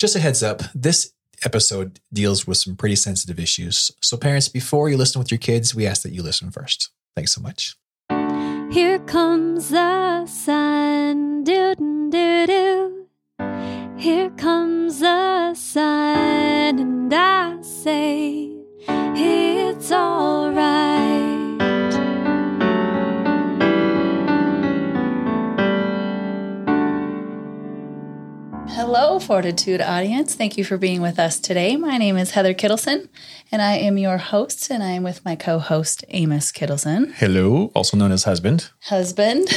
Just a heads up this episode deals with some pretty sensitive issues. So, parents, before you listen with your kids, we ask that you listen first. Thanks so much. Here comes the sun, do do do. Here comes the sun, and I say it's alright. Hello, Fortitude audience. Thank you for being with us today. My name is Heather Kittleson, and I am your host, and I am with my co host, Amos Kittleson, Hello, also known as husband. husband.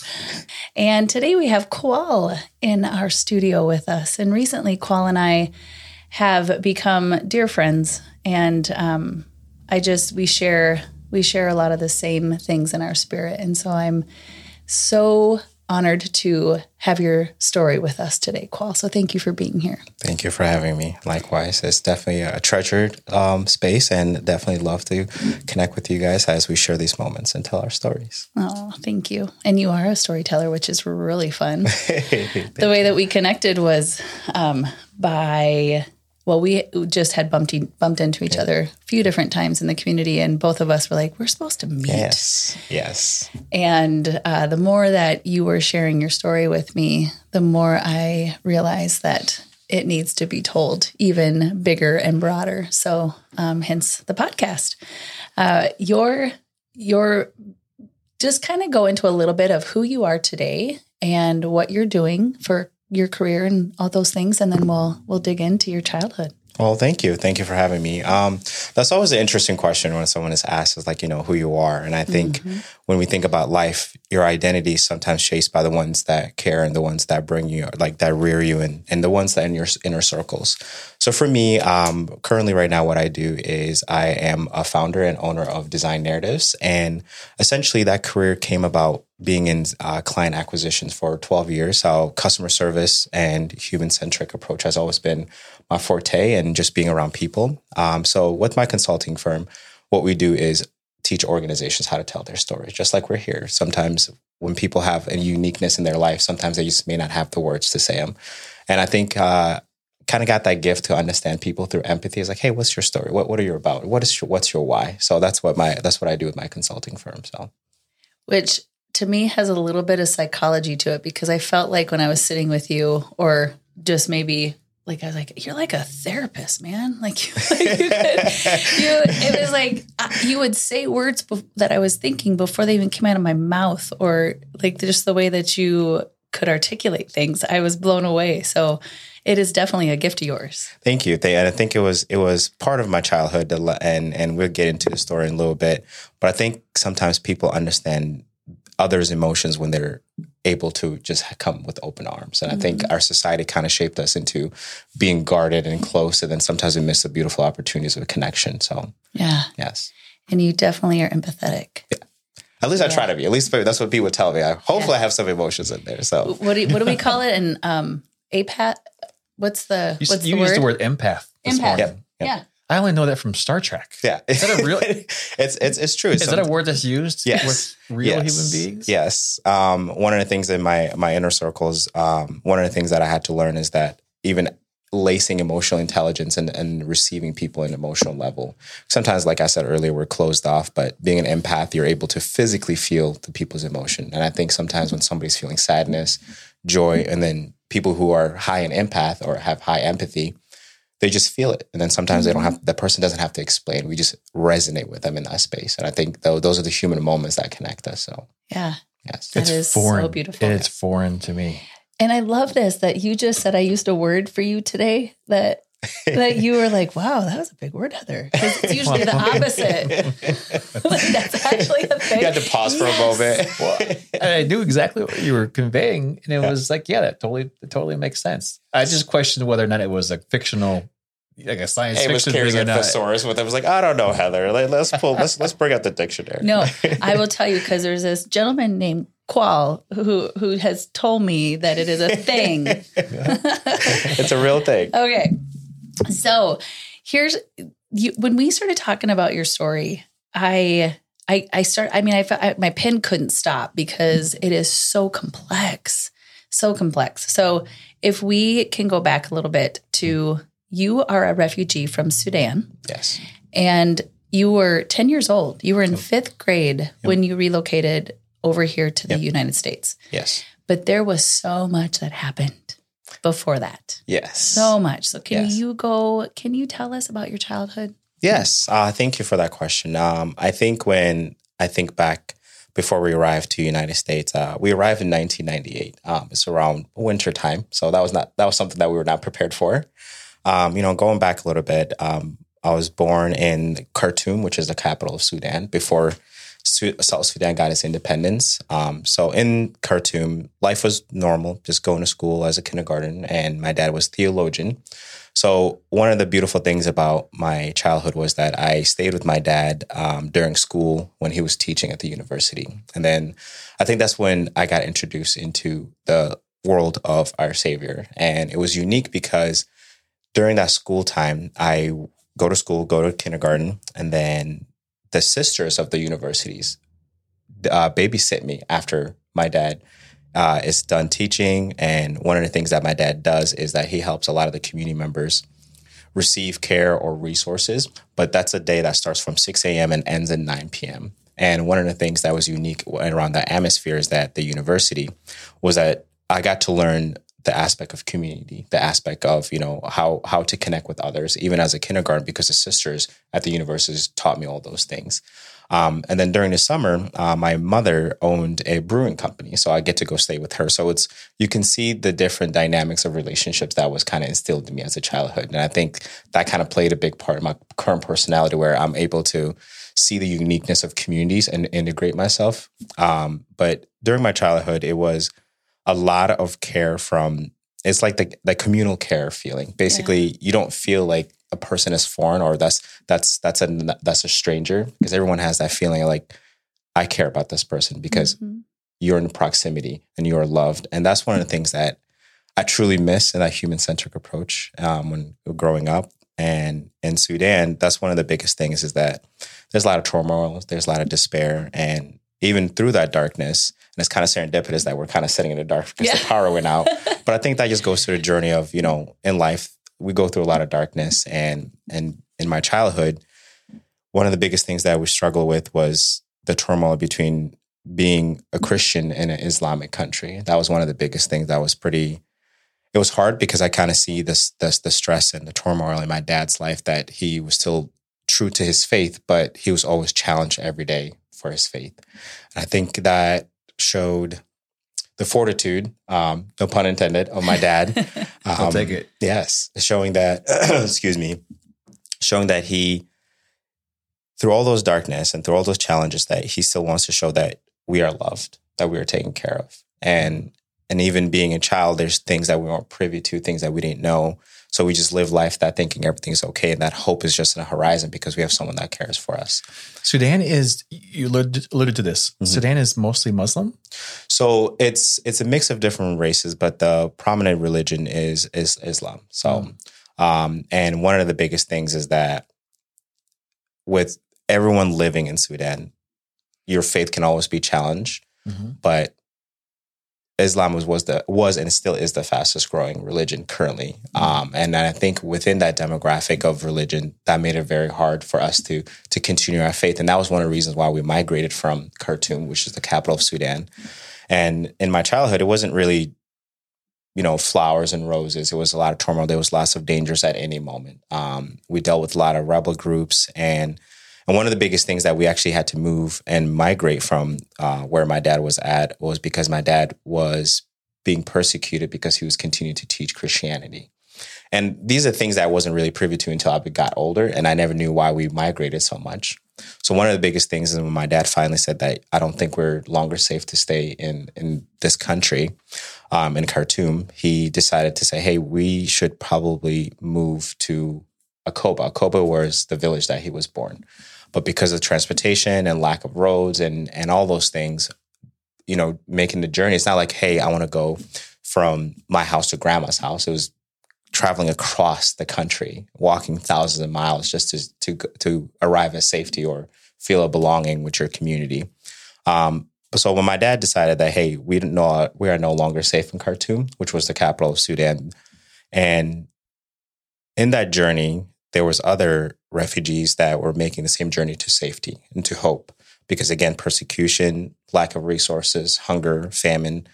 and today we have Kuol in our studio with us. And recently, Kuol and I have become dear friends, and um, I just, we share. We share a lot of the same things in our spirit. And so I'm so honored to have your story with us today, Kuol. So thank you for being here. Thank you for having me. Likewise, it's definitely a treasured um, space, and definitely love to connect with you guys as we share these moments and tell our stories. Oh, thank you. And you are a storyteller, which is really fun. the way that we connected was um, by, well, we just had bumped, bumped into each other a few different times in the community, and both of us were like, we're supposed to meet. Yes, yes. And uh, the more that you were sharing your story with me, the more I realized that it needs to be told even bigger and broader. So, um, hence the podcast. Uh, your your just kind of go into a little bit of who you are today and what you're doing for your career and all those things, and then we'll we'll dig into your childhood. Well, thank you. Thank you for having me. Um, that's always an interesting question when someone is asked, is like, you know, who you are. And I think when we think about life, your identity is sometimes shaped by the ones that care and the ones that bring you, like that rear you and, and the ones that in your inner circles. So for me, um, currently right now, what I do is I am a founder and owner of Design Narratives. And essentially that career came about being in uh, client acquisitions for 12 years. So customer service and human centric approach has always been my forte and just being around people. Um, so with my consulting firm, what we do is teach organizations how to tell their story, just like we're here. Sometimes when people have a uniqueness in their life, sometimes they just may not have the words to say them. And I think uh, kind of got that gift to understand people through empathy. Is like, hey, what's your story? What what are you about? What is your, what's your why? So that's what my that's what I do with my consulting firm. So which to me has a little bit of psychology to it because I felt like when I was sitting with you, or just maybe like I was like, you're like a therapist, man. Like, you, like you, could, you it was like uh, you would say words that I was thinking before they even came out of my mouth, or like just the way that you could articulate things. I was blown away. So it is definitely a gift of yours. Thank you. And I think it was it was part of my childhood, and and we'll get into the story in a little bit. But I think sometimes people understand others' emotions when they're able to just come with open arms. And I think our society kind of shaped us into being guarded and close, and then sometimes we miss the beautiful opportunities of connection. So Yeah. yes. And you definitely are empathetic. Yeah. At least I try to be. At least that's what people tell me. I hopefully I have some emotions in there. So What do, what do we call it? An um, apat. What's the You, what's you the used the word? word empath. this Empath. morning. Yep. Yeah. I only know that from Star Trek. yeah, Is that a real- it's it's it's true. Is that a word that's used Yes. with real Yes. human beings? Yes. Um, one of the things in my my inner circles, um, one of the things that I had to learn is that even lacing emotional intelligence and, and receiving people in an emotional level. Sometimes, like I said earlier, we're closed off, but being an empath, you're able to physically feel the people's emotion. And I think sometimes when somebody's feeling sadness, joy, and then people who are high in empath or have high empathy, they just feel it. And then sometimes they don't have, mm-hmm. that person doesn't have to explain. We just resonate with them in that space. And I think though, those are the human moments that connect us. So, Yeah. yes. That It's is so beautiful. It's foreign to me. And I love this that you just said I used a word for you today that that you were like, wow, that was a big word, Heather. Because it's usually the opposite. like, that's actually a thing. You had to pause for a moment. And I knew exactly what you were conveying, and it was like, yeah, that totally, that totally makes sense. I just questioned whether or not it was a fictional, like a science Hey, was fiction carrying thing or a not. thesaurus with. I was like, I don't know, Heather. Let, us pull. Let's let's bring out the dictionary. No, I will tell you because there's this gentleman named Kuol who who has told me that it is a thing. it's a real thing. Okay. So here's you when we started talking about your story, I I I start I mean I, felt- I my pen couldn't stop because it is so complex. So complex. So if we can go back a little bit to you are a refugee from Sudan Yes. and you were 10 years old. You were in fifth grade when you relocated over here to the United States. Yes. But there was so much that happened before that. Yes. So much. So can Yes. you go, can you tell us about your childhood? Yes, uh, thank you for that question. Um, I think when I think back before we arrived to United States, uh, we arrived in 1998. Um, it's around winter time, so that was not that was something that we were not prepared for. Um, you know, going back a little bit, um, I was born in Khartoum, which is the capital of Sudan, before South Sudan got its independence. Um, so in Khartoum, life was normal, just going to school as a kindergarten, and my dad was theologian. So one of the beautiful things about my childhood was that I stayed with my dad um, during school when he was teaching at the university, and then I think that's when I got introduced into the world of our Savior, and it was unique because during that school time, I go to school, go to kindergarten, and then the sisters of the universities uh, babysit me after my dad uh, is done teaching. And one of the things that my dad does is that he helps a lot of the community members receive care or resources. But that's a day that starts from 6 a.m. and ends at 9 p.m. And one of the things that was unique around that atmosphere is that the university was that I got to learn the aspect of community, the aspect of you know how how to connect with others, even as a kindergarten, because the sisters at the universities taught me all those things. Um, and then during the summer, uh, my mother owned a brewing company, so I get to go stay with her. So it's you can see the different dynamics of relationships that was kind of instilled in me as a childhood, and I think that kind of played a big part in my current personality, where I'm able to see the uniqueness of communities and integrate myself. Um, but during my childhood, it was a lot of care from it's like the the communal care feeling. Basically, you don't feel like a person is foreign or that's that's that's a that's a stranger because everyone has that feeling of like I care about this person because Mhm. you're in proximity and you are loved, and that's one of the things that I truly miss in that human centric approach um, when growing up. And in Sudan, that's one of the biggest things is that there's a lot of turmoil, there's a lot of despair, and even through that darkness, and it's kind of serendipitous that we're kind of sitting in the dark because the power went out. but I think that just goes to the journey of you know in life we go through a lot of darkness, and and in my childhood, one of the biggest things that we struggle with was the turmoil between being a Christian in an Islamic country. That was one of the biggest things that was pretty. It was hard because I kind of see this, this the stress and the turmoil in my dad's life that he was still true to his faith, but he was always challenged every day for his faith. And I think that showed the fortitude, um, no pun intended, of my dad. I'll Um, take it. Yes, showing that, excuse me, showing that he, through all those darkness and through all those challenges, that he still wants to show that we are loved, that we are taken care of, and and even being a child, there's things that we weren't privy to, things that we didn't know. So we just live life that thinking everything's okay, and that hope is just in the horizon because we have someone that cares for us. Sudan is you alluded to this. Mhm. Sudan is mostly Muslim. So it's it's a mix of different races, but the prominent religion is is Islam. So, um, and one of the biggest things is that with everyone living in Sudan, your faith can always be challenged, but Islam was was the was and still is the fastest growing religion currently. Um, and I think within that demographic of religion, that made it very hard for us to to continue our faith. And that was one of the reasons why we migrated from Khartoum, which is the capital of Sudan. And in my childhood, it wasn't really, you know, flowers and roses. It was a lot of turmoil. There was lots of dangers at any moment. Um, we dealt with a lot of rebel groups and and one of the biggest things that we actually had to move and migrate from uh, where my dad was at was because my dad was being persecuted because he was continuing to teach Christianity. And these are things that I wasn't really privy to until I got older, and I never knew why we migrated so much. So one of the biggest things is when my dad finally said that I don't think we're longer safe to stay in in this country, um, in Khartoum, he decided to say, "Hey, we should probably move to Akoba. Akoba was the village that he was born." But because of transportation and lack of roads and and all those things you know making the journey it's not like hey i want to go from my house to grandma's house. It was traveling across the country walking thousands of miles just to to to arrive at safety or feel a belonging with your community. Um, so when my dad decided that hey, we didn't know we are no longer safe in Khartoum, which was the capital of Sudan, and in that journey, there was other refugees that were making the same journey to safety and to hope. Because again, persecution, lack of resources, hunger, famine,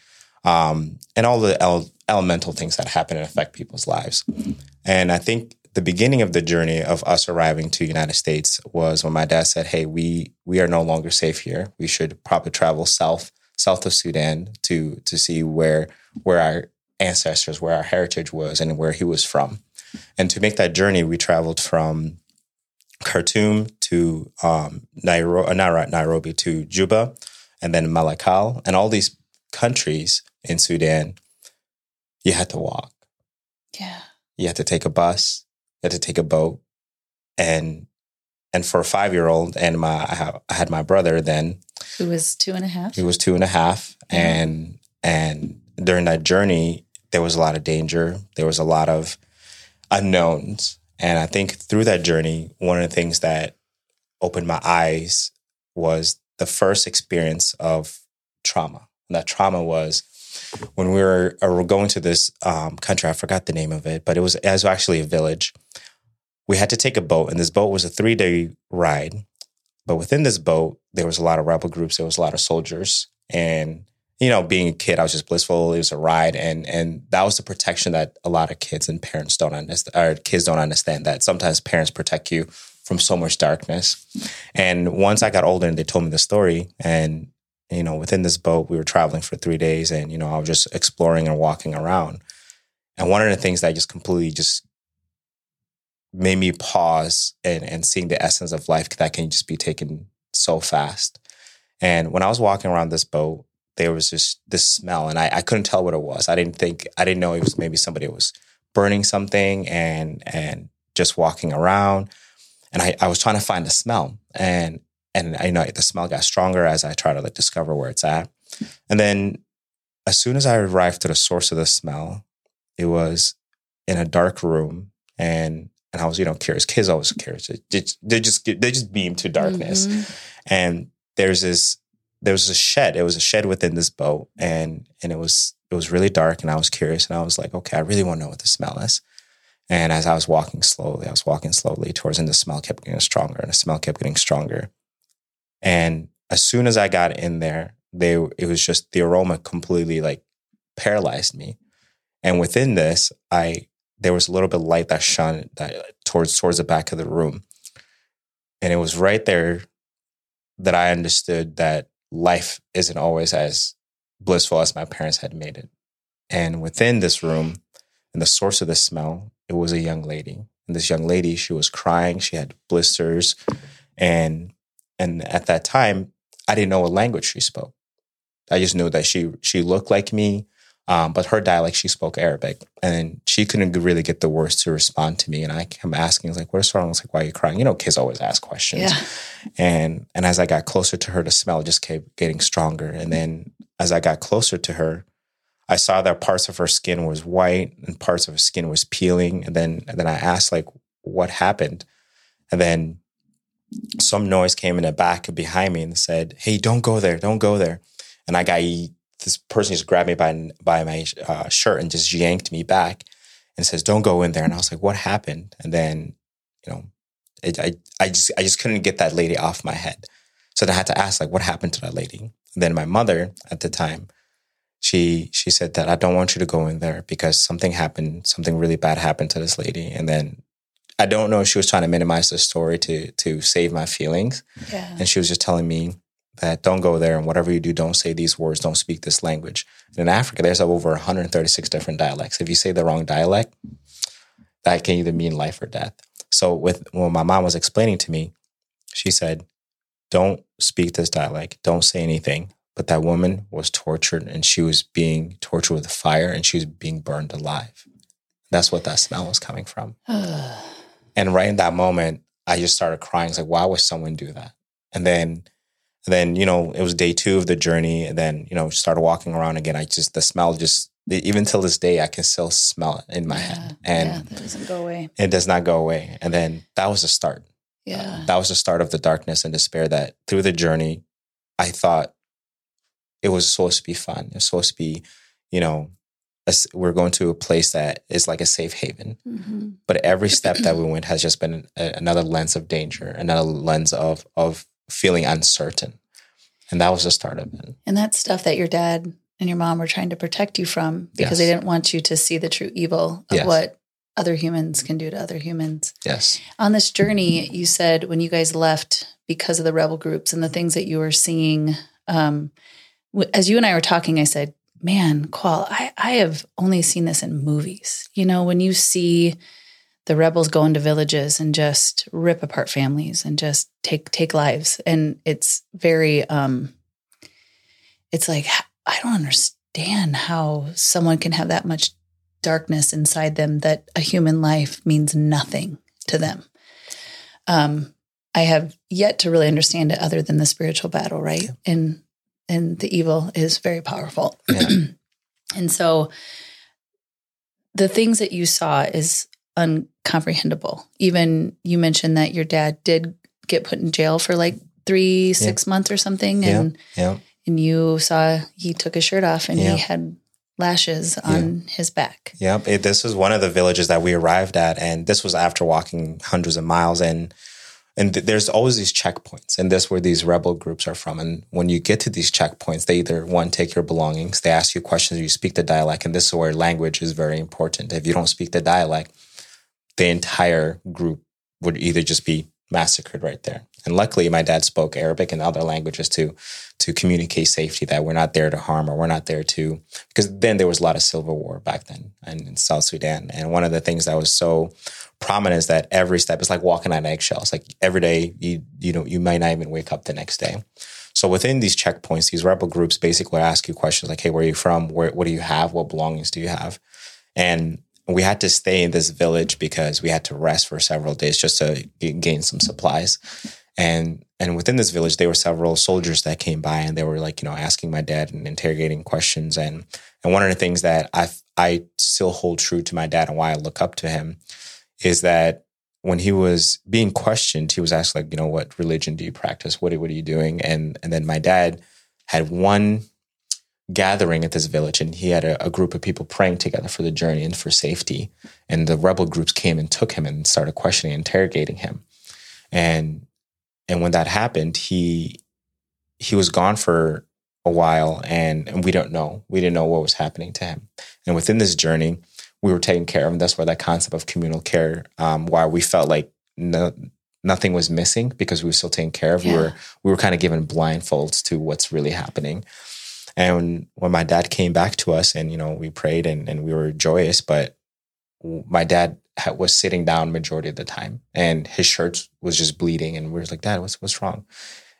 um, and all the ele- elemental things that happen and affect people's lives. And I think the beginning of the journey of us arriving to United States was when my dad said, "Hey, we we are no longer safe here. We should probably travel south south of Sudan to to see where where our ancestors, where our heritage was, and where he was from." And to make that journey, we traveled from Khartoum to um, Nairobi, uh, not Nairobi to Juba, and then Malakal, and all these countries in Sudan. You had to walk. Yeah. You had to take a bus. You had to take a boat, and and for a five year old, and my I had my brother then. Who was two and a half. He was two and a half, Yeah. and and during that journey, there was a lot of danger. There was a lot of unknowns. And I think through that journey, one of the things that opened my eyes was the first experience of trauma. And that trauma was when we were, uh, were going to this um, country, I forgot the name of it, but it was, it was actually a village. We had to take a boat, and this boat was a three day ride. But within this boat, there was a lot of rebel groups, there was a lot of soldiers. And you know, being a kid, I was just blissful. It was a ride, and and that was the protection that a lot of kids and parents don't understand, or kids don't understand. That sometimes parents protect you from so much darkness. And once I got older, and they told me the story, and you know, within this boat, we were traveling for three days, and you know, I was just exploring and walking around. And one of the things that just completely just made me pause and and seeing the essence of life that can just be taken so fast. And when I was walking around this boat, there was just this smell, and I, I couldn't tell what it was. I didn't think I didn't know it was maybe somebody was burning something and and just walking around. And I, I was trying to find the smell, and and I know the smell got stronger as I try to like discover where it's at. And then as soon as I arrived to the source of the smell, it was in a dark room, and and I was you know curious. Kids always curious. They just they just, beam to darkness, Mhm. and there's this there was a shed. It was a shed within this boat, and and it was it was really dark, and I was curious, and I was like, okay, I really want to know what the smell is. And as I was walking slowly, I was walking slowly towards, and the smell kept getting stronger, and the smell kept getting stronger. And as soon as I got in there, they it was just the aroma completely like paralyzed me. And within this, I there was a little bit of light that shone that towards towards the back of the room, and it was right there that I understood that life isn't always as blissful as my parents had made it. And within this room, and the source of the smell, it was a young lady. And this young lady, she was crying. She had blisters, and and at that time, I didn't know what language she spoke. I just knew that she she looked like me, um, but her dialect she spoke Arabic, and she couldn't really get the words to respond to me. And I kept asking, like, "What's wrong?" I was like, "Why are you crying?" You know, kids always ask questions. Yeah. And and as I got closer to her, the smell just kept getting stronger. And then as I got closer to her, I saw that parts of her skin was white and parts of her skin was peeling. And then and then I asked like, what happened? And then some noise came in the back behind me and said, "Hey, don't go there! Don't go there!" And I got this person just grabbed me by by my uh, shirt and just yanked me back and says, "Don't go in there." And I was like, "What happened?" And then, you know, it, I I just I just couldn't get that lady off my head, so then I had to ask like, "What happened to that lady?" And then my mother at the time, she she said that I don't want you to go in there because something happened, something really bad happened to this lady, and then. I don't know if she was trying to minimize the story to to save my feelings, Yeah. and she was just telling me that don't go there and whatever you do, don't say these words, don't speak this language. And in Africa, there's over 136 different dialects. If you say the wrong dialect, that can either mean life or death. So with when my mom was explaining to me, she said, "Don't speak this dialect. Don't say anything." But that woman was tortured, and she was being tortured with fire, and she was being burned alive. That's what that smell was coming from. And right in that moment, I just started crying. It's like, why would someone do that? And then, and then you know, it was day two of the journey, and then you know, started walking around again. I just the smell just even till this day, I can still smell it in my head, and yeah, that doesn't go away. it does not go away. And then that was the start. Yeah. That was the start of the darkness and despair. That through the journey, I thought it was supposed to be fun. It was supposed to be, you know, a we're going to a place that is like a safe haven. Mm-hmm. But every step that we went has just been a, another lens of danger, another lens of of feeling uncertain, and that was the start of it. And that's stuff that your dad and your mom were trying to protect you from because they didn't want you to see the true evil of Yes. what other humans can do to other humans. Yes. On this journey, you said when you guys left because of the rebel groups and the things that you were seeing, um, as you and I were talking, I said, "Man, Kuol, I, I have only seen this in movies. You know, when you see the rebels go into villages and just rip apart families and just take take lives, and it's very, um, it's like I don't understand how someone can have that much darkness inside them that a human life means nothing to them. Um, I have yet to really understand it other than the spiritual battle, right? And and the evil is very powerful. Yeah. and so the things that you saw is uncomprehendable. Even you mentioned that your dad did get put in jail for like three, six months or something. Yeah. And Yeah. and you saw he took his shirt off and Yeah. he had lashes on his back. Yep. It, this was one of the villages that we arrived at, and this was after walking hundreds of miles. And and th- there's always these checkpoints, and that's where these rebel groups are from. And when you get to these checkpoints, they either one take your belongings, they ask you questions, you speak the dialect, and this is where language is very important. If you don't speak the dialect, the entire group would either just be massacred right there. And luckily, my dad spoke Arabic and other languages to to communicate safety that we're not there to harm or we're not there to because then there was a lot of civil war back then in, in South Sudan. And one of the things that was so prominent is that every step is like walking on eggshells. Like every day, you you know you might not even wake up the next day. So within these checkpoints, these rebel groups basically ask you questions like, "Hey, where are you from? Where what do you have? What belongings do you have?" And we had to stay in this village because we had to rest for several days just to gain some supplies. And and within this village, there were several soldiers that came by and they were like, you know, asking my dad and interrogating questions. And and one of the things that I I still hold true to my dad and why I look up to him is that when he was being questioned, he was asked like, you know, what religion do you practice? What what are you doing? And and then my dad had one gathering at this village and he had a, a group of people praying together for the journey and for safety. And the rebel groups came and took him and started questioning interrogating him. And and when that happened he he was gone for a while and, and we don't know. We didn't know what was happening to him. And within this journey we were taken care of and that's where that concept of communal care um, why we felt like no, nothing was missing because we were still taken care of we were we were kind of given blindfolds to what's really happening and when my dad came back to us and, you know, we prayed and, and we were joyous, but my dad was sitting down majority of the time and his shirt was just bleeding. And we were like, dad, what's, what's wrong?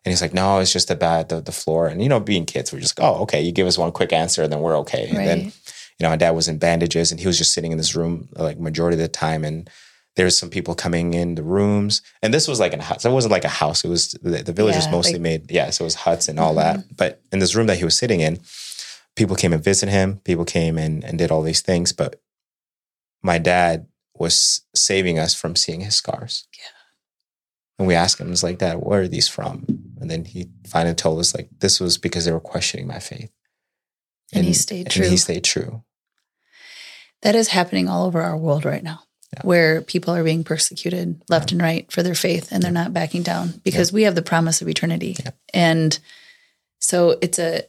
And he's like, no, it's just the bad, the, the floor. And, you know, being kids, we're just, like, oh, okay. You give us one quick answer and then we're okay. And then, you know, my dad was in bandages and he was just sitting in this room like majority of the time. And there's some people coming in the rooms. And this was like a house. It wasn't like a house. It was the, the village was mostly like- made, yeah. So it was huts and all mm-hmm. that. But in this room that he was sitting in, people came and visited him. People came and, and did all these things. But my dad was saving us from seeing his scars. Yeah. And we asked him, it's like, Dad, where are these from? And then he finally told us, like, this was because they were questioning my faith. And he stayed and true. he stayed true. That is happening all over our world right now, Yeah. where people are being persecuted left and right for their faith and they're not backing down because we have the promise of eternity. Yeah. And so it's a,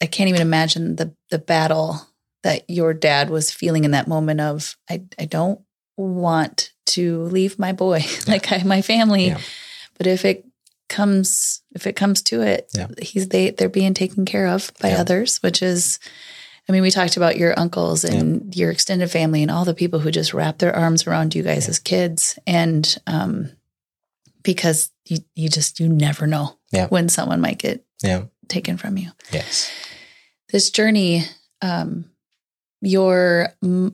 I can't even imagine the, the battle that your dad was feeling in that moment of, I, I don't want to leave my boy, like I, my family. Yeah. But if it comes, if it comes to it, Yeah. he's, they, they're being taken care of by Yeah. others, which is, I mean, we talked about your uncles and your extended family and all the people who just wrap their arms around you guys Yeah. as kids. And um, because you, you just, you never know Yeah. when someone might get Yeah. taken from you. Yes. This journey, um, your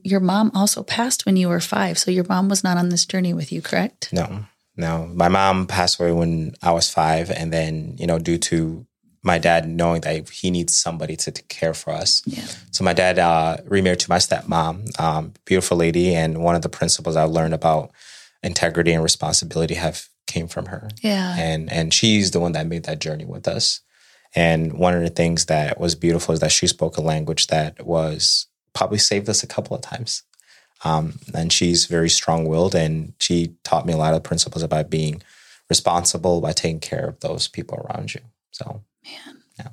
your mom also passed when you were five, so your mom was not on this journey with you, correct? No, no. My mom passed away when I was five. And then, you know, due to my dad knowing that he needs somebody to take care for us. Yeah. So my dad uh, remarried to my stepmom, um, beautiful lady. And one of the principles I learned about integrity and responsibility have came from her. Yeah. and and she's the one that made that journey with us And one of the things that was beautiful is that she spoke a language that was probably saved us a couple of times. Um, and she's very strong willed and she taught me a lot of principles about being responsible by taking care of those people around you. So, Man. Yeah.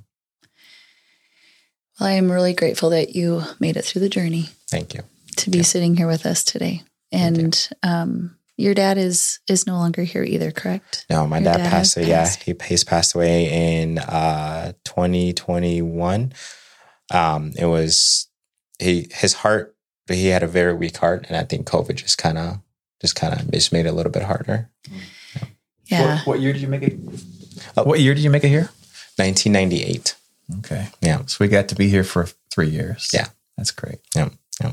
Well, I am really grateful that you made it through the journey thank you. to be sitting here with us today. Thank you. And um, your dad is is no longer here either, correct? No, my dad, dad passed has away. Yeah, he, he's passed away in uh, 2021. Um, it was he his heart. But he had a very weak heart, and I think COVID just kind of just kind of just made it a little bit harder. Yeah. What, what year did you make it? what year did you make it here? 1998. Okay. Yeah. So we got to be here for three years. Yeah. That's great. Yeah, yeah.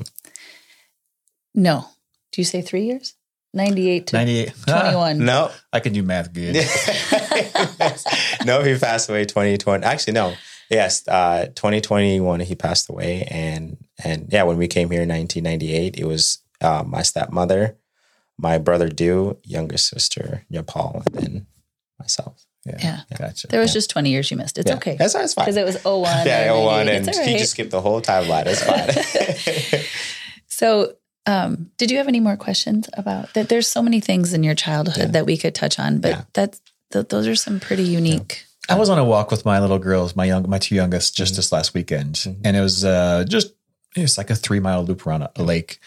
No. Do you say three years? 98 to 98. 21. No, I can do math good. no, he passed away 2020. Actually, no. Yes, uh, 2021 he passed away, and and yeah, when we came here in 1998, it was uh, my stepmother, my brother Dew, younger sister Paul, and then myself. Yeah. Yeah. Gotcha. There was Yeah. just 20 years you missed. It's Yeah. okay. that's, that's fine. Because it was 01. yeah, or 01, and he just skipped the whole timeline. It's fine. So, um, did you have any more questions about that? There's so many things in your childhood that we could touch on, but that's th- those are some pretty unique. I was on a walk with my little girls, my young, my two youngest, just Mhm. this last weekend, Mhm. and it was uh, just it was like a three mile loop around a, a lake,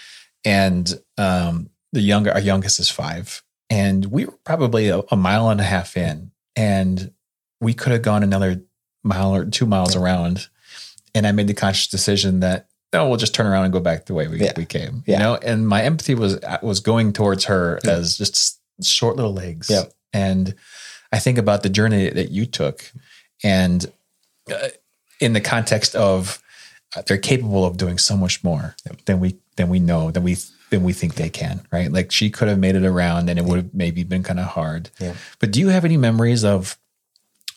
and um, the younger, our youngest is five, and we were probably a, a mile and a half in, and we could have gone another mile or two miles around, and I made the conscious decision that no, we'll just turn around and go back the way we, Yeah. we came, Yeah. you know, and my empathy was was going towards her as just short little legs, Yeah. and I think about the journey that you took, and uh, in the context of uh, they're capable of doing so much more than we than we know than we than we think they can. Right? Like she could have made it around, and it would have maybe been kind of hard. Yeah. But do you have any memories of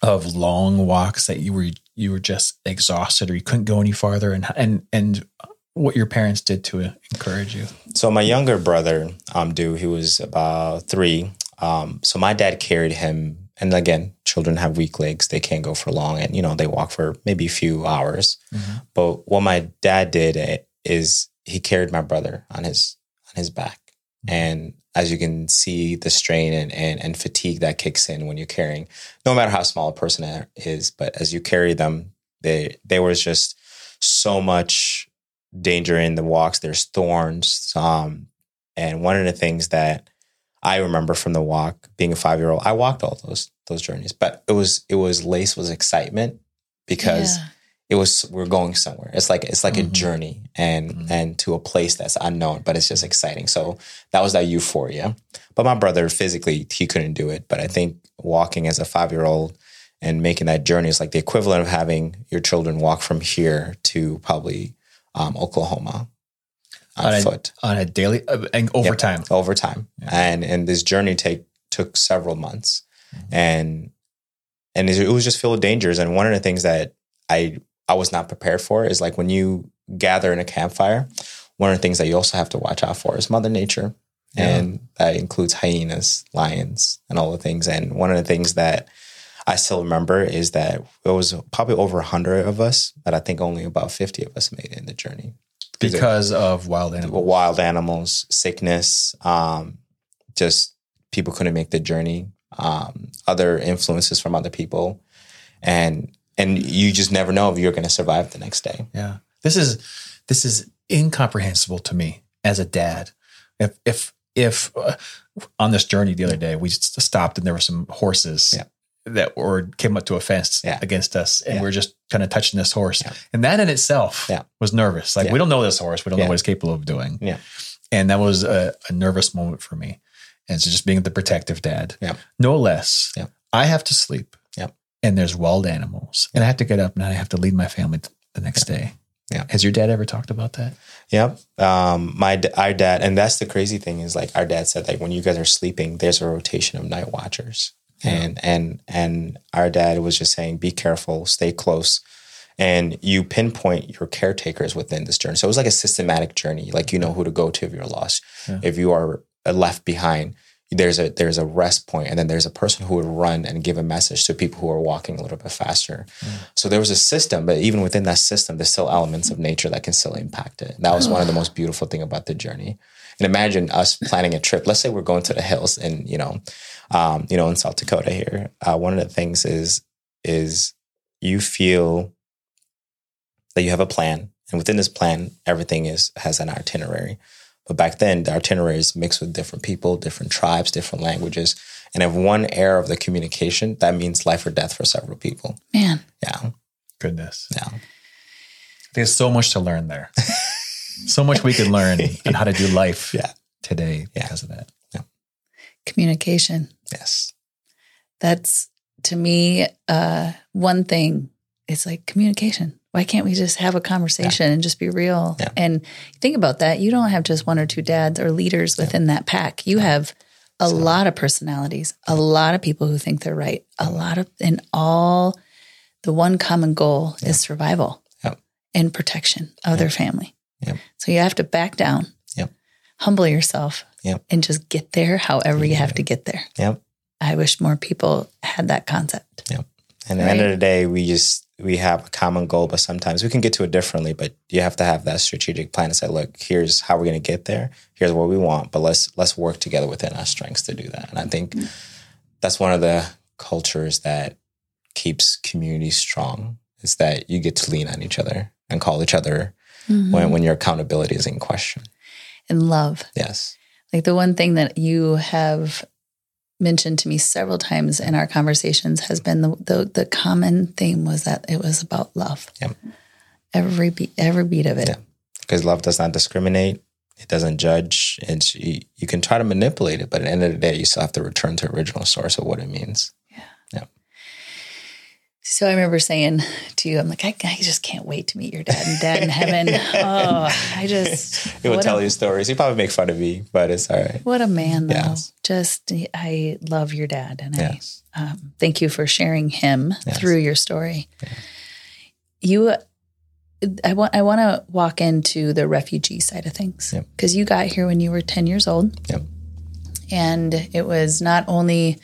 of long walks that you were you were just exhausted or you couldn't go any farther, and and and what your parents did to encourage you? So my younger brother, um, do he was about three. Um, so my dad carried him, and again, children have weak legs; they can't go for long, and you know they walk for maybe a few hours. But what my dad did eh, is he carried my brother on his his back, and as you can see, the strain and, and and fatigue that kicks in when you're carrying, no matter how small a person is, but as you carry them, they there was just so much danger in the walks. There's thorns, um, and one of the things that I remember from the walk, being a five year old, I walked all those those journeys, but it was it was laced with excitement because Yeah. It was we're going somewhere. It's like it's like a Mhm. journey and Mhm. and to a place that's unknown, but it's just exciting. So that was that euphoria. But my brother physically he couldn't do it, but I think walking as a five year old and making that journey is like the equivalent of having your children walk from here to probably um, Oklahoma on, On a- foot on a daily uh, and over Yep. time. over time Yeah. and and this journey take took several months Mhm. and and it was just filled with dangers and one of the things that i i was not prepared for is like when you gather in a campfire one of the things that you also have to watch out for is mother nature Yeah. and that includes hyenas lions and all the things and one of the things that i still remember is that it was probably over 100 of us but i think only about 50 of us made it in the journey Because of wild animals. wild animals, sickness, um, just people couldn't make the journey, um, other influences from other people, and and you just never know if you're going to survive the next day. Yeah. This is this is incomprehensible to me as a dad. If if if uh, on this journey the other day we stopped and there were some horses Yeah. that were came up to a fence Yeah. against us and Yeah. we're just kind of touching this horse and that in itself was nervous. Like we don't know this horse, we don't know what it's capable of doing. Yeah. And that was a, a nervous moment for me. And so just being the protective dad, Yeah. no less. Yeah. I have to sleep. Yeah. And there's wild animals, and I have to get up and I have to lead my family the next day. Yeah. Has your dad ever talked about that? Yep. Um, my our dad, and that's the crazy thing is like our dad said like when you guys are sleeping, there's a rotation of night watchers, and and and our dad was just saying, be careful, stay close, and you pinpoint your caretakers within this journey. So it was like a systematic journey. Like you know who to go to if you're lost, Yeah. if you are left behind. There's a there's a rest point and then there's a person who would run and give a message to people who are walking a little bit faster. So there was a system but even within that system there's still elements of nature that can still impact it. That was one of the most beautiful thing about the journey. And imagine us planning a trip. Let's say we're going to the hills and you know um, you know in south dakota here. Uh, one of the things is is you feel that you have a plan and within this plan everything is has an itinerary but back then, the itinerary is mixed with different people, different tribes, different languages. And if one error of the communication, that means life or death for several people. Man, Yeah. Goodness. Yeah. There's so much to learn there. so much we could learn on how to do life Yeah. today Yeah. because of that. Yeah. communication. Yes. That's to me uh, one thing. It's like communication. Why can't we just have a conversation and just be real? Yeah. And think about that. You don't have just one or two dads or leaders within that pack. You have a lot of personalities, a lot of people who think they're right, a lot of, and all the one common goal is survival Yep. and protection of their family. Yep. So you have to back down, humble yourself, Yep. and just get there however you have to get there. Yep. I wish more people had that concept. And at the end of the day, we just we have a common goal, but sometimes we can get to it differently. But you have to have that strategic plan to say, look, here's how we're gonna get there, here's what we want, but let's let's work together within our strengths to do that. And I think mm. that's one of the cultures that keeps communities strong is that you get to lean on each other and call each other mm-hmm. when, when your accountability is in question. And love. Yes. Like the one thing that you have mentioned to me several times in our conversations has been the the, the common theme was that it was about love. Every beat every beat of it. Yeah. Because love does not discriminate. It doesn't judge. And you, you can try to manipulate it, but at the end of the day, you still have to return to original source of what it means. So I remember saying to you, I'm like, I, I just can't wait to meet your dad and dad in heaven. oh, I just He will tell a- you stories. He probably make fun of me, but it's all right. What a man, though. Yes. Just, I love your dad. And Yes. I um, thank you for sharing him Yes. through your story. You, I want, I want to walk into the refugee side of things Yep. because you got here when you were 10 years old. Yep. And it was not only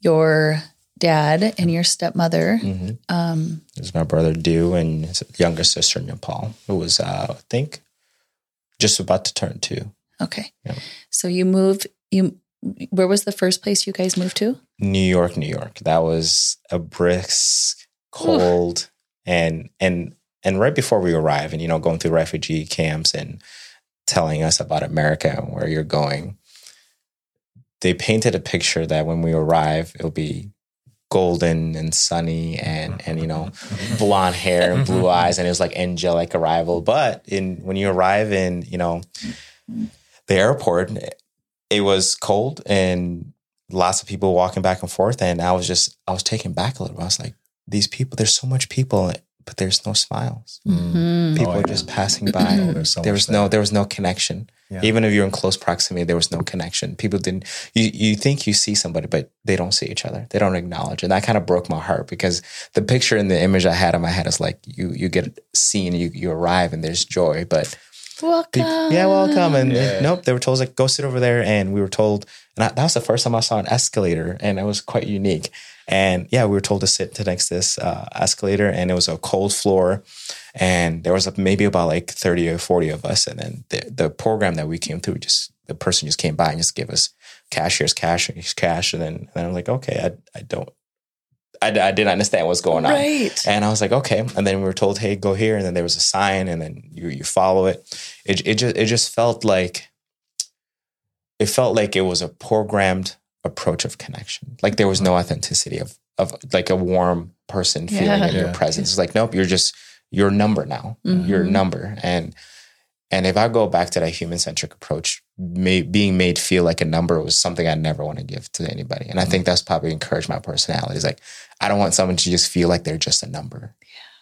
your dad and your stepmother. hmm Um, was my brother Dew and his younger sister Nepal, who was, uh, I think, just about to turn two. okay. So you moved, you, where was the first place you guys moved to? New York, New York. That was a brisk, cold, and and and right before we arrived, and you know, going through refugee camps and telling us about America and where you're going, they painted a picture that when we arrive, it'll be golden and sunny and and you know blonde hair and blue eyes and it was like angelic arrival. But in when you arrive in you know the airport it was cold and lots of people walking back and forth and i was just i was taken back a little i was like these people there's so much people but there's no smiles Mhm. people Oh, are just passing by Oh, there's so there was no there. there was no connection Yeah. even if you're in close proximity there was no connection people didn't you you think you see somebody but they don't see each other they don't acknowledge and that kind of broke my heart because the picture and the image i had in my head is like you you get seen you you arrive and there's joy but Welcome. People- yeah, welcome. And Yeah. nope, they were told like go sit over there, and we were told, and I, that was the first time I saw an escalator, and it was quite unique. And yeah, we were told to sit to next to this uh, escalator, and it was a cold floor, and there was maybe about like thirty or forty of us, and then the the program that we came through, just the person just came by and just gave us cash, here's cash, here's cash, and then and then I'm like, okay, I I don't, I, I didn't understand what's going on. Right. And I was like, okay. And then we were told, hey, go here. And then there was a sign, and then you you follow it. It it just it just felt like it felt like it was a programmed approach of connection. Like there was no authenticity of of like a warm person feeling Yeah. in your Yeah. presence. It's like, nope, you're just you're number now. You're a Mhm. number. And and if I go back to that human centric approach, may, being made feel like a number was something I never want to give to anybody. And I think that's probably encouraged my personality. It's like I don't want someone to just feel like they're just a number.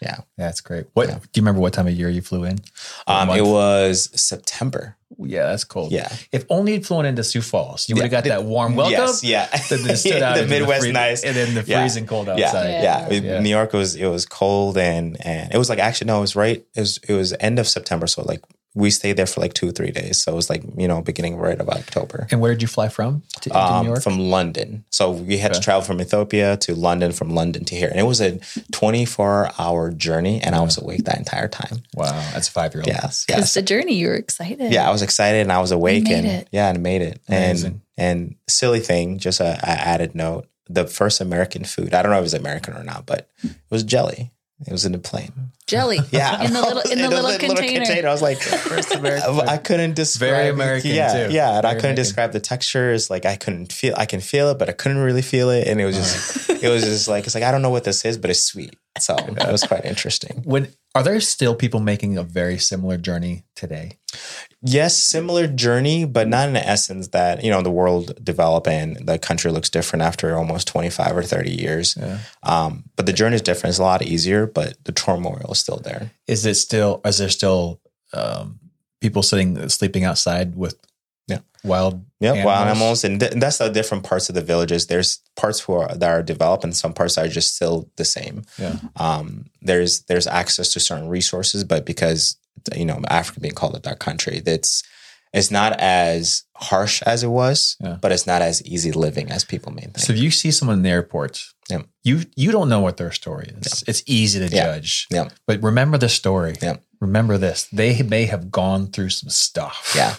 Yeah, that's great. What Yeah. do you remember? What time of year you flew in? Um, it was September. Yeah, that's cold. Yeah. If only you'd flown into Sioux Falls, you would have got that warm welcome. Yes, yeah. That that stood out the into Midwest free- nice. and then the Yeah. freezing cold Yeah, outside. yeah. Yeah. New York was it was cold and and it was like actually no, it was right. It was it was end of September, so like we stayed there for like two or three days. So it was like, you know, beginning right of October. And where did you fly from? To, to Um, New York? from London. So we had to travel from Ethiopia to London, from London to here. And it was a 24 hour journey. And I was awake that entire time. wow, that's a five year old. Yes. Because Yes. the journey, you were excited. Yeah. I was excited and I was awake. made and it. yeah, and made it. Amazing. And, and silly thing, just a, a added note the first American food, I don't know if it was American or not, but it was jelly. It was in the plane. Jelly. Yeah, In the little in the It was little, a container. I was like, First American. I couldn't describe. Very American, yeah, too. Yeah, and I couldn't American. describe the textures. Like I couldn't feel. I can feel it, but I couldn't really feel it. And it was just, it was just like it's like I don't know what this is, but it's sweet. So that was quite interesting. When are there still people making a very similar journey today? Yes, similar journey, but not in the essence that you know the world develop and the country looks different after almost twenty five or thirty years. Yeah. Um, but the journey is different. It's a lot easier, but the turmoil is still there. Is it still? Is there still um, people sitting sleeping outside with. Wild? Yeah, wild Animals. animals, and th- that's the different parts of the villages. There's parts who are that are developed, and some parts are just still the same. Yeah. Um, there's there's access to certain resources, but because you know Africa being called a dark country, it's it's not as harsh as it was, Yeah. but it's not as easy living as people may think. So if you see someone in the airport, Yeah. you you don't know what their story is. It's easy to Yeah. judge. Yeah. But remember the story. Yeah. Remember this. They may have gone through some stuff. yeah,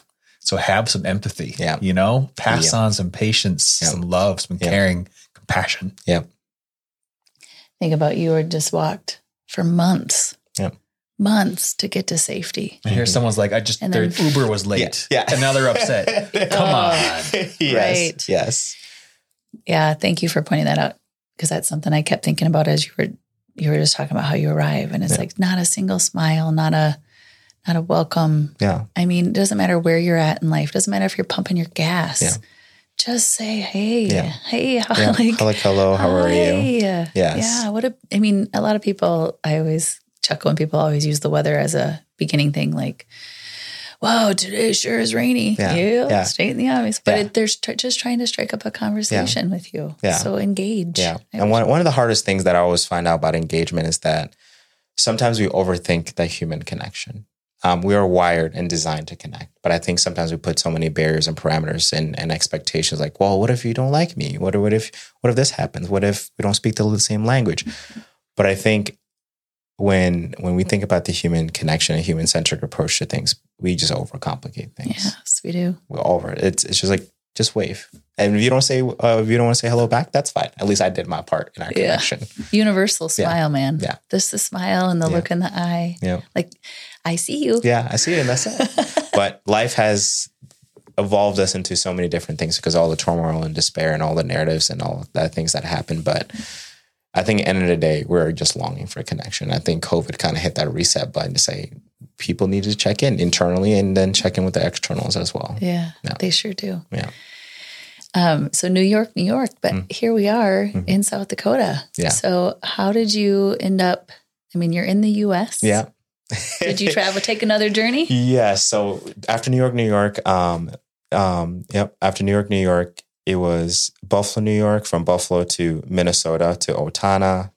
So have some empathy. Yeah. You know, pass Yeah. on some patience, Yeah. some love, some Yeah. caring, compassion. Yeah. Think about you were just walked for months. Yep. Months to get to safety. And here mm-hmm. someone's like, I just And their then- Uber was late. Yeah. Yeah. And now they're upset. Come on. yes, Right. yes, Yeah, thank you for pointing that out because that's something I kept thinking about as you were you were just talking about how you arrive and it's Yeah. like not a single smile, not a not a welcome. yeah, I mean, it doesn't matter where you're at in life. It doesn't matter if you're pumping your gas. Yeah. Just say, "Hey, Yeah. hey, how, yeah. like, Like, hello, how are you? hi. Yes. Yeah. What a, I mean, a lot of people, I always chuckle when people always use the weather as a beginning thing, like, wow, today sure is rainy. Yeah. Yeah. Yeah. Straight in the obvious. But Yeah. it, they're tr- just trying to strike up a conversation with you. Yeah. So engage. Yeah. I And one, one of the hardest things that I always find out about engagement is that sometimes we overthink the human connection. Um, we are wired and designed to connect, but I think sometimes we put so many barriers and parameters and, and expectations. Like, well, what if you don't like me? What, what if what if this happens? What if we don't speak the same language? But I think when when we think about the human connection and human centric approach to things, we just overcomplicate things Yes, we do. we're over it. It's it's just like just wave. And if you don't say uh, if you don't want to say hello back, that's fine. At least I did my part in our Yeah. connection. Universal Yeah. smile, man. Yeah. Just the smile and the Yeah. look in the eye. Yeah. Like, I see you. Yeah, I see you. and that's it. but life has evolved us into so many different things because all the turmoil and despair and all the narratives and all the things that happen. But I think at the end of the day, we're just longing for a connection. I think COVID kind of hit that reset button to say people need to check in internally and then check in with the externals as well. Yeah, Yeah. they sure do. Yeah. Um, so New York, New York, but here we are in South Dakota. Mm-hmm. Yeah. So how did you end up? I mean, you're in the U.S. Yeah. Did you travel, take another journey? Yeah. So after New York, New York, um, um, yep. After New York, New York, it was Buffalo, New York. From Buffalo to Minnesota to Otana,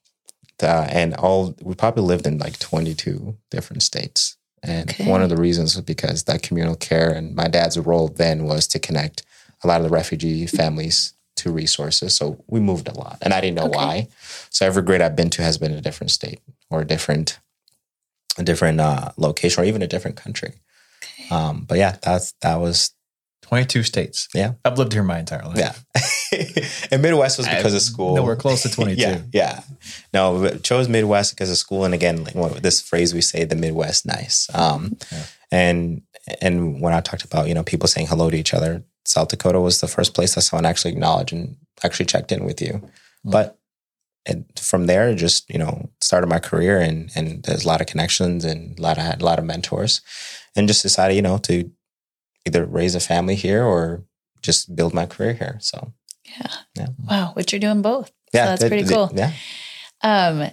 uh, and all. We probably lived in like twenty two different states. And Okay. one of the reasons was because that communal care and my dad's role then was to connect a lot of the refugee families to resources. So we moved a lot, and I didn't know Okay. why. So every grade I've been to has been a different state or a different, a different uh, location, or even a different country. Um, but yeah, that's that was 22 states. Yeah. I've lived here my entire life. yeah. and Midwest was because I'm of school we're close to 22. Yeah, yeah. No, we chose Midwest because of school, and again, like what, this phrase we say, the Midwest, nice. Um, Yeah. and and when I talked about you know people saying hello to each other, South Dakota was the first place that someone actually acknowledged and actually checked in with you. But and from there, just you know, started my career, and and there's a lot of connections and a lot of had a lot of mentors, and just decided you know to either raise a family here or just build my career here. So Yeah. Yeah. Wow, but you're doing both. yeah, that's th- pretty cool. Yeah. Um,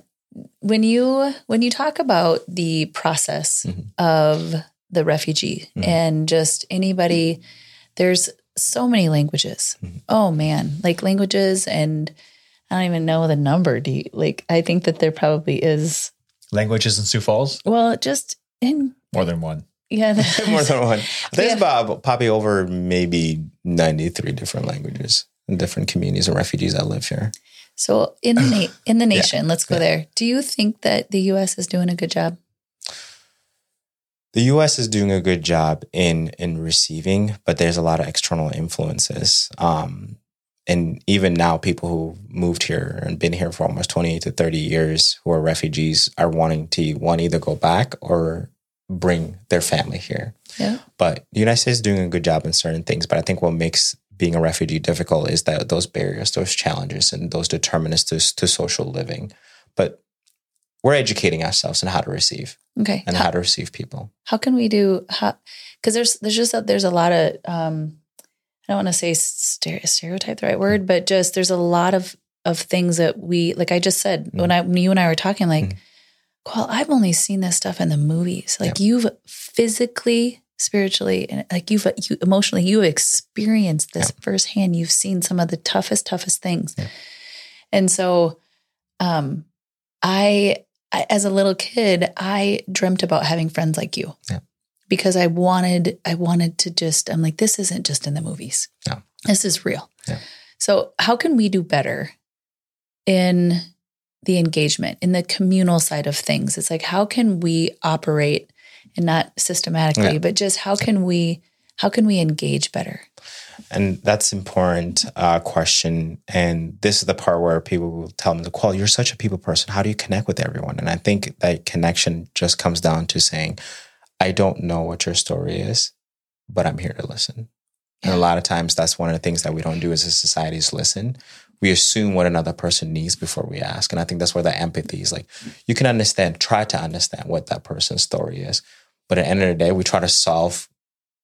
when you when you talk about the process Mhm. of the refugee Mhm. and just anybody, there's so many languages. Mhm. Oh man, like languages, and I don't even know the number. Do you like? I think that there probably is. Languages in Sioux Falls? Well, just in More than one. Yeah, more than one. There's Yeah. about probably over maybe 93 different languages and different communities and refugees that live here. So in the na- in the Yeah. nation, let's go Yeah. there. Do you think that the U.S. is doing a good job? The US is doing a good job in in receiving, but there's a lot of external influences. Um, and even now, people who moved here and been here for almost 20 to 30 years who are refugees are wanting to one either go back or bring their family here. Yeah. But the United States is doing a good job in certain things. But I think what makes being a refugee difficult is that those barriers, those challenges, and those determinants to, to social living. But we're educating ourselves on how to receive Okay. and How, how to receive people. how can we do how? Because there's there's just a, there's a lot of um, I don't want to say stereotype the right word, but just there's a lot of of things that we like. I just said when I when you and I were talking, like, Mm. well, I've only seen this stuff in the movies. Like you've physically, spiritually, and like you've you emotionally, you experienced this firsthand. You've seen some of the toughest, toughest things, Yeah. and so, um, I, I as a little kid, I dreamt about having friends like you. Yeah. Because I wanted, I wanted to just, I'm like, this isn't just in the movies. No. This is real. Yeah. So, how can we do better in the engagement, in the communal side of things? It's like, how can we operate and not systematically, Yeah. but just how can we, how can we engage better? And that's important uh, question. And this is the part where people will tell me, "Well, you're such a people person. How do you connect with everyone?" And I think that connection just comes down to saying, "I don't know what your story is, but I'm here to listen." And a lot of times, that's one of the things that we don't do as a society is listen. We assume what another person needs before we ask. And I think that's where the empathy is like, you can understand, try to understand what that person's story is. But at the end of the day, we try to solve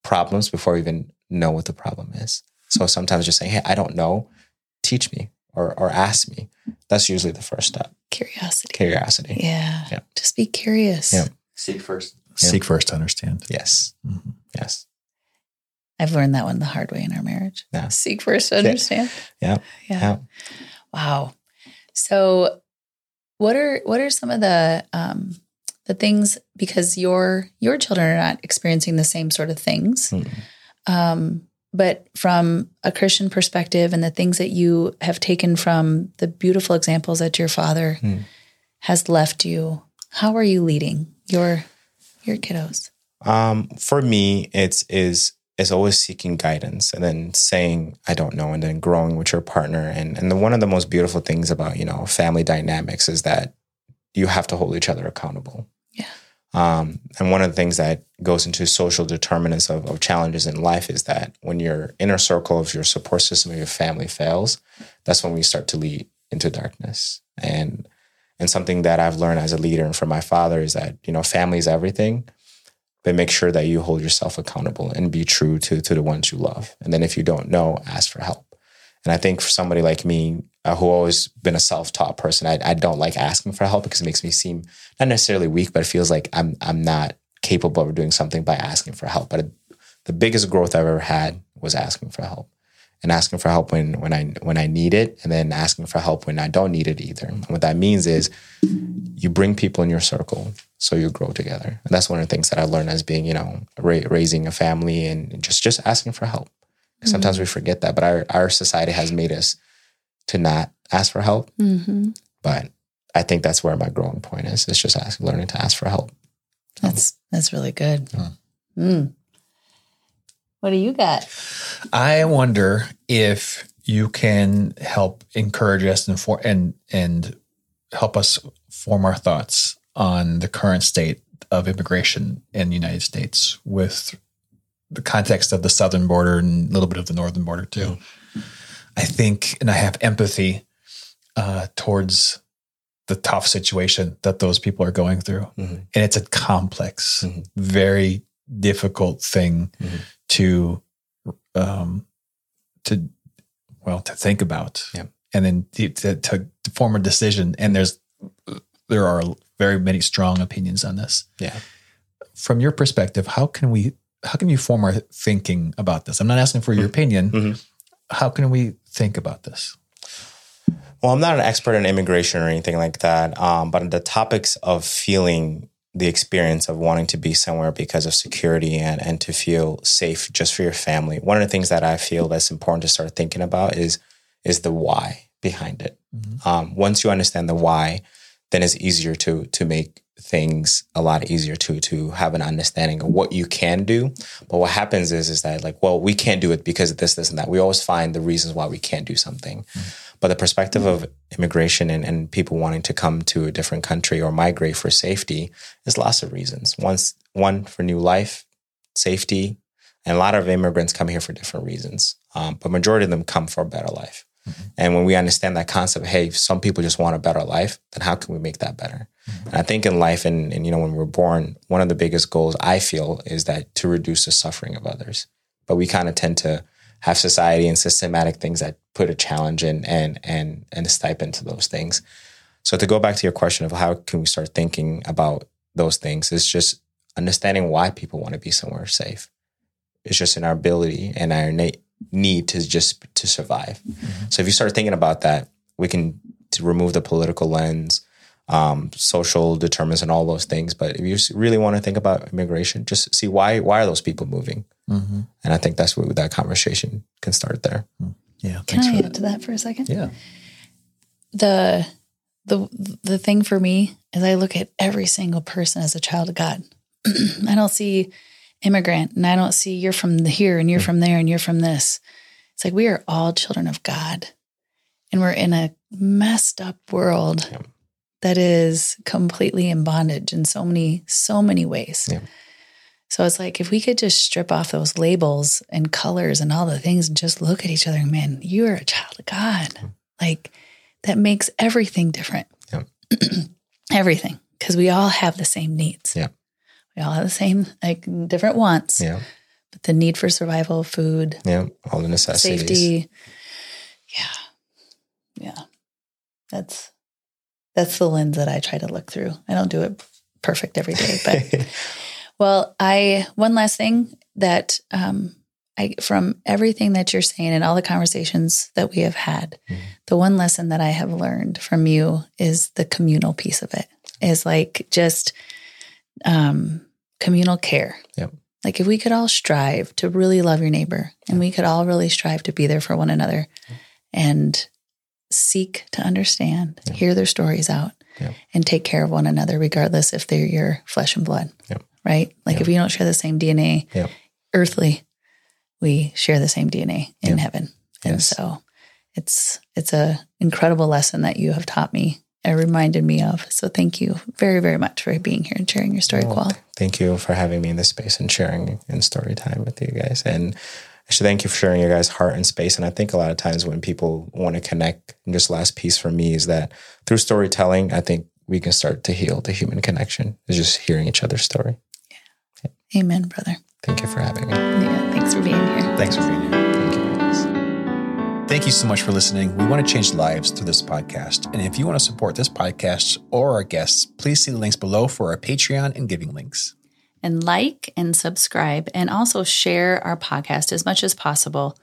problems before we even know what the problem is. So sometimes just saying, hey, I don't know, teach me or, or ask me. That's usually the first step. Curiosity. Curiosity. Yeah. Yeah. Just be curious. Yeah. Seek first. Yeah. Seek first to understand. Yes. Mhm. Yes. I've learned that one the hard way in our marriage. Yeah. Seek first to understand. Yeah. Yeah. Yeah. Wow. So what are what are some of the um the things because your your children are not experiencing the same sort of things. Mm. Um but from a Christian perspective and the things that you have taken from the beautiful examples that your father Mm. has left you, how are you leading your your kiddos? Um, for me, it's is is always seeking guidance and then saying I don't know and then growing with your partner. And and the, one of the most beautiful things about you know family dynamics is that you have to hold each other accountable. Yeah. Um, and one of the things that goes into social determinants of, of challenges in life is that when your inner circle of your support system of your family fails, that's when we start to lead into darkness. And and something that I've learned as a leader and from my father is that you know family is everything, but make sure that you hold yourself accountable and be true to to the ones you love. And then if you don't know, ask for help. And I think for somebody like me, uh, who always been a self-taught person, I, I don't like asking for help because it makes me seem not necessarily weak, but it feels like I'm I'm not capable of doing something by asking for help. But it, the biggest growth I've ever had was asking for help, and asking for help when when I when I need it, and then asking for help when I don't need it either. And what that means is you bring people in your circle so you grow together. And that's one of the things that I learned as being, you know, ra- raising a family and just just asking for help. Sometimes we forget that, but our our society has made us to not ask for help. Mm-hmm. But I think that's where my growing point is. It's just ask, learning to ask for help. That's that's really good. Huh. Mm. What do you got? I wonder if you can help encourage us and for and and help us form our thoughts on the current state of immigration in the United States with the context of the southern border and a little bit of the northern border too. I think, and I have empathy uh, towards the tough situation that those people are going through, Mhm. and it's a complex, Mhm. very difficult thing Mhm. to um to well to think about Yeah. and then to, to, to form a decision and there's there are very many strong opinions on this Yeah. from your perspective how can we how can you form our thinking about this i'm not asking for your opinion Mhm. how can we think about this Well, I'm not an expert in immigration or anything like that. Um, but on the topics of feeling the experience of wanting to be somewhere because of security and and to feel safe just for your family. One of the things that I feel that's important to start thinking about is is the why behind it. Mhm. Um, once you understand the why, then it's easier to to make things a lot easier to to have an understanding of what you can do. But what happens is is that like, well, we can't do it because of this, this, and that. We always find the reasons why we can't do something. But the perspective of immigration and, and people wanting to come to a different country or migrate for safety is lots of reasons. Once one for new life, safety, and a lot of immigrants come here for different reasons. Um, but majority of them come for a better life. And when we understand that concept, hey, some people just want a better life, then how can we make that better? And I think in life and, and you know, when we're born, one of the biggest goals I feel is that to reduce the suffering of others. But we kind of tend to have society and systematic things that put a challenge in and and and a stipend to those things. So to go back to your question of how can we start thinking about those things, is just understanding why people want to be somewhere safe. It's just in our ability and our innate need to just to survive. So if you start thinking about that, we can to remove the political lens, um, social determinants, and all those things. But if you really want to think about immigration, just see why why are those people moving? Mhm. And I think that's where that conversation can start there. Yeah. Can Thanks I for add that. to that for a second? Yeah. the the the thing for me is I look at every single person as a child of God. I don't see immigrant and I don't see you're from here and you're from there and you're from this. It's like we are all children of God. And we're in a messed up world Yeah. that is completely in bondage in so many, so many ways. Yeah. So it's like if we could just strip off those labels and colors and all the things and just look at each other, man, you are a child of God. Hmm. Like that makes everything different. Yeah. everything. Because we all have the same needs. Yeah. We all have the same, like different wants, Yeah, but the need for survival, food, yeah, all the necessities. safety. Yeah. Yeah. That's that's the lens that I try to look through. I don't do it perfect every day, but well, I one last thing that um I from everything that you're saying and all the conversations that we have had, Mhm. the one lesson that I have learned from you is the communal piece of it. Is like just um communal care. Yep. Like if we could all strive to really love your neighbor and we could all really strive to be there for one another and seek to understand, Yeah. hear their stories out, Yeah. and take care of one another, regardless if they're your flesh and blood. Yeah. Right? Like Yeah. if you don't share the same DNA Yeah. earthly, we share the same DNA in Yeah. heaven. And Yes. so it's it's a incredible lesson that you have taught me and reminded me of. So thank you very, very much for being here and sharing your story, Oh, Kuol. Thank you for having me in this space and sharing in story time with you guys. And I should thank you for sharing your guys' heart and space. And I think a lot of times when people want to connect, and just last piece for me is that through storytelling, I think we can start to heal the human connection. Is just hearing each other's story. Amen, brother. Thank you for having me. Yeah, thanks for being here. Thanks for being here. Thank you. Thank you so much for listening. We want to change lives through this podcast. And if you want to support this podcast or our guests, please see the links below for our Patreon and giving links. and like and subscribe and also share our podcast as much as possible.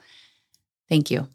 Thank you.